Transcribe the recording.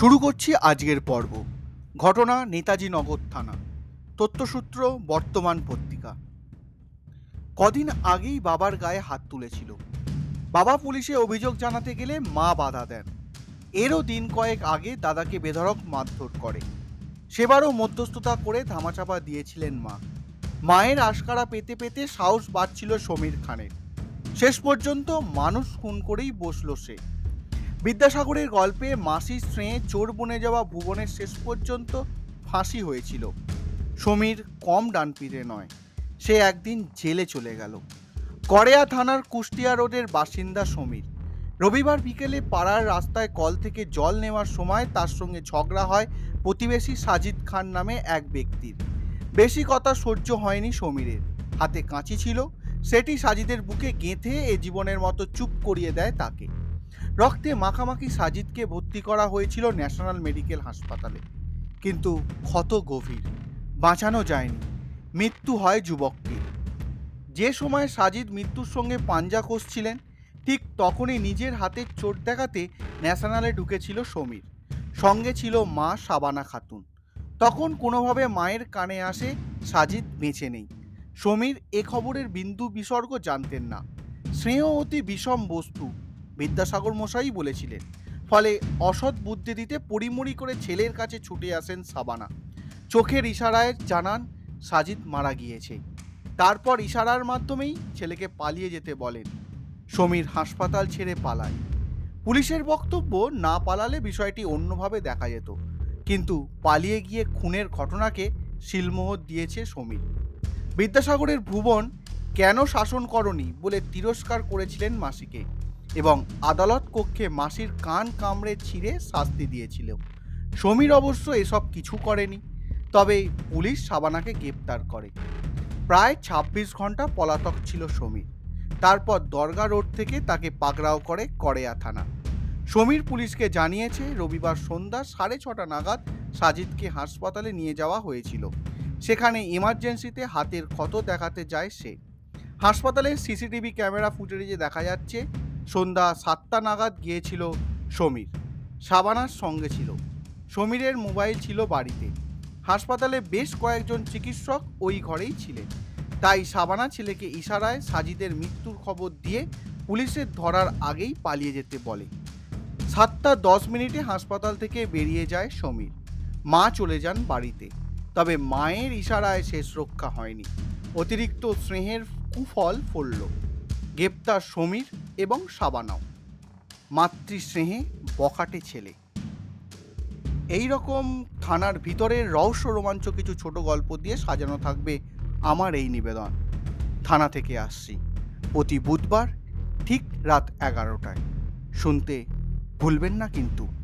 শুরু করছি আজকের পর্ব। ঘটনা নেতাজি নগর থানা। তথ্যসূত্র, বর্তমান পত্রিকা। কদিন আগেই বাবার গায়ে হাত তুলেছিল। বাবা পুলিশে অভিযোগ জানাতে গেলে মা বাধা দেন। এরও দিন কয়েক আগে দাদাকে বেধড়ক মারধর করে। সেবারও মধ্যস্থতা করে ধামাচাপা দিয়েছিলেন মা। মায়ের আশকারা পেতে পেতে সাহস বাড়ছিল সমীর খানের। শেষ পর্যন্ত মানুষ খুন করেই বসল সে। বিদ্যাসাগরের গল্পে মাসির স্নেহে চোর বনে যাওয়া ভুবনের শেষ পর্যন্ত ফাঁসি হয়েছিল। সমীর কম ডানপিটে নয়, সে একদিন জেলে চলে গেল। করেয়া থানার কুষ্টিয়া রোডের বাসিন্দা সমীর। রবিবার বিকেলে পাড়ার রাস্তায় কল থেকে জল নেওয়ার সময় তার সঙ্গে ঝগড়া হয় প্রতিবেশী সাজিদ খান নামে এক ব্যক্তির। বেশি কথা সহ্য হয়নি সমীরের। হাতে কাঁচি ছিল, সেটি সাজিদের বুকে গেঁথে এ জীবনের মতো চুপ করিয়ে দেয় তাকে। রক্তে মাখামাখি সাজিদকে ভর্তি করা হয়েছিল ন্যাশনাল মেডিকেল হাসপাতালে। কিন্তু ক্ষত গভীর, বাঁচানো যায়নি। মৃত্যু হয় যুবকটির যে সময় সাজিদ মৃত্যুর সঙ্গে পাঞ্জা কষছিলেন, ঠিক তখনই নিজের হাতে চোট দেখাতে ন্যাশনালে ঢুকেছিল সমীর। সঙ্গে ছিল মা সাবানা খাতুন। তখন কোনোভাবে মায়ের কানে আসে, সাজিদ বেঁচে নেই। সমীর এ খবরের বিন্দু বিসর্গ জানতেন না। স্নেহ অতি বিষম বস্তু। বিদ্যাসাগর মশাই বলেছিলেন, ফলে অসৎ বুদ্ধি দিতে পরিমরি করে ছেলের কাছে ছুটে আসেন সাবানা। চোখের ইশারায় জানান, সাজিদ মারা গিয়েছে। তারপর ইশারার মাধ্যমেই ছেলেকে পালিয়ে যেতে বলেন। সমীর হাসপাতাল ছেড়ে পালায়। পুলিশের বক্তব্য না পালালে বিষয়টি অন্যভাবে দেখা যেত। কিন্তু পালিয়ে গিয়ে খুনের ঘটনাকে শিলমোহর দিয়েছে সমীর। বিদ্যাসাগরের ভুবন কেন শাসন করনি বলে তিরস্কার করেছিলেন মাসিকে। এবং আদালত কক্ষে মাসির কান কামড়ে ছিঁড়ে শাস্তি দিয়েছিল সমীর অবশ্য এসব কিছু করেনি, তবে পুলিশ সাবানাকে গ্রেপ্তার করে। প্রায় ২৬ ঘণ্টা পলাতক ছিল সমীর। তারপর দরগা রোড থেকে তাকে পাকড়াও করে করেয়া থানা। সমীর পুলিশকে জানিয়েছে, রবিবার সন্ধ্যা সাড়ে ছটা নাগাদ সাজিদকে হাসপাতালে নিয়ে যাওয়া হয়েছিল। সেখানে ইমার্জেন্সিতে হাতের ক্ষত দেখাতে যায় সে। হাসপাতালের সিসিটিভি ক্যামেরা ফুটেজে দেখা যাচ্ছে সন্ধ্যা সাতটা নাগাদ গিয়েছিল সমীর। সাবানার সঙ্গে ছিল। সমীরের মোবাইল ছিল বাড়িতে। হাসপাতালে বেশ কয়েকজন চিকিৎসক ওই ঘরেই ছিলেন। তাই সাবানা ছেলেকে ইশারায় সাজিদের মৃত্যুর খবর দিয়ে পুলিশের ধরার আগেই পালিয়ে যেতে বলে। সাতটা দশ মিনিটে হাসপাতাল থেকে বেরিয়ে যায় সমীর। মা চলে যান বাড়িতে। তবে মায়ের ইশারায় শেষ রক্ষা হয়নি। অতিরিক্ত স্নেহের কুফল ফলল। গ্রেপ্তার সমীর এবং সাবানাও। মাতৃস্নেহে বখাটে ছেলে। এই রকম থানার ভিতরের রহস্য রোমাঞ্চ কিছু ছোট গল্প দিয়ে সাজানো থাকবে আমার এই নিবেদন। থানা থেকে আসছি প্রতি বুধবার ঠিক রাত এগারোটায়। শুনতে ভুলবেন না কিন্তু।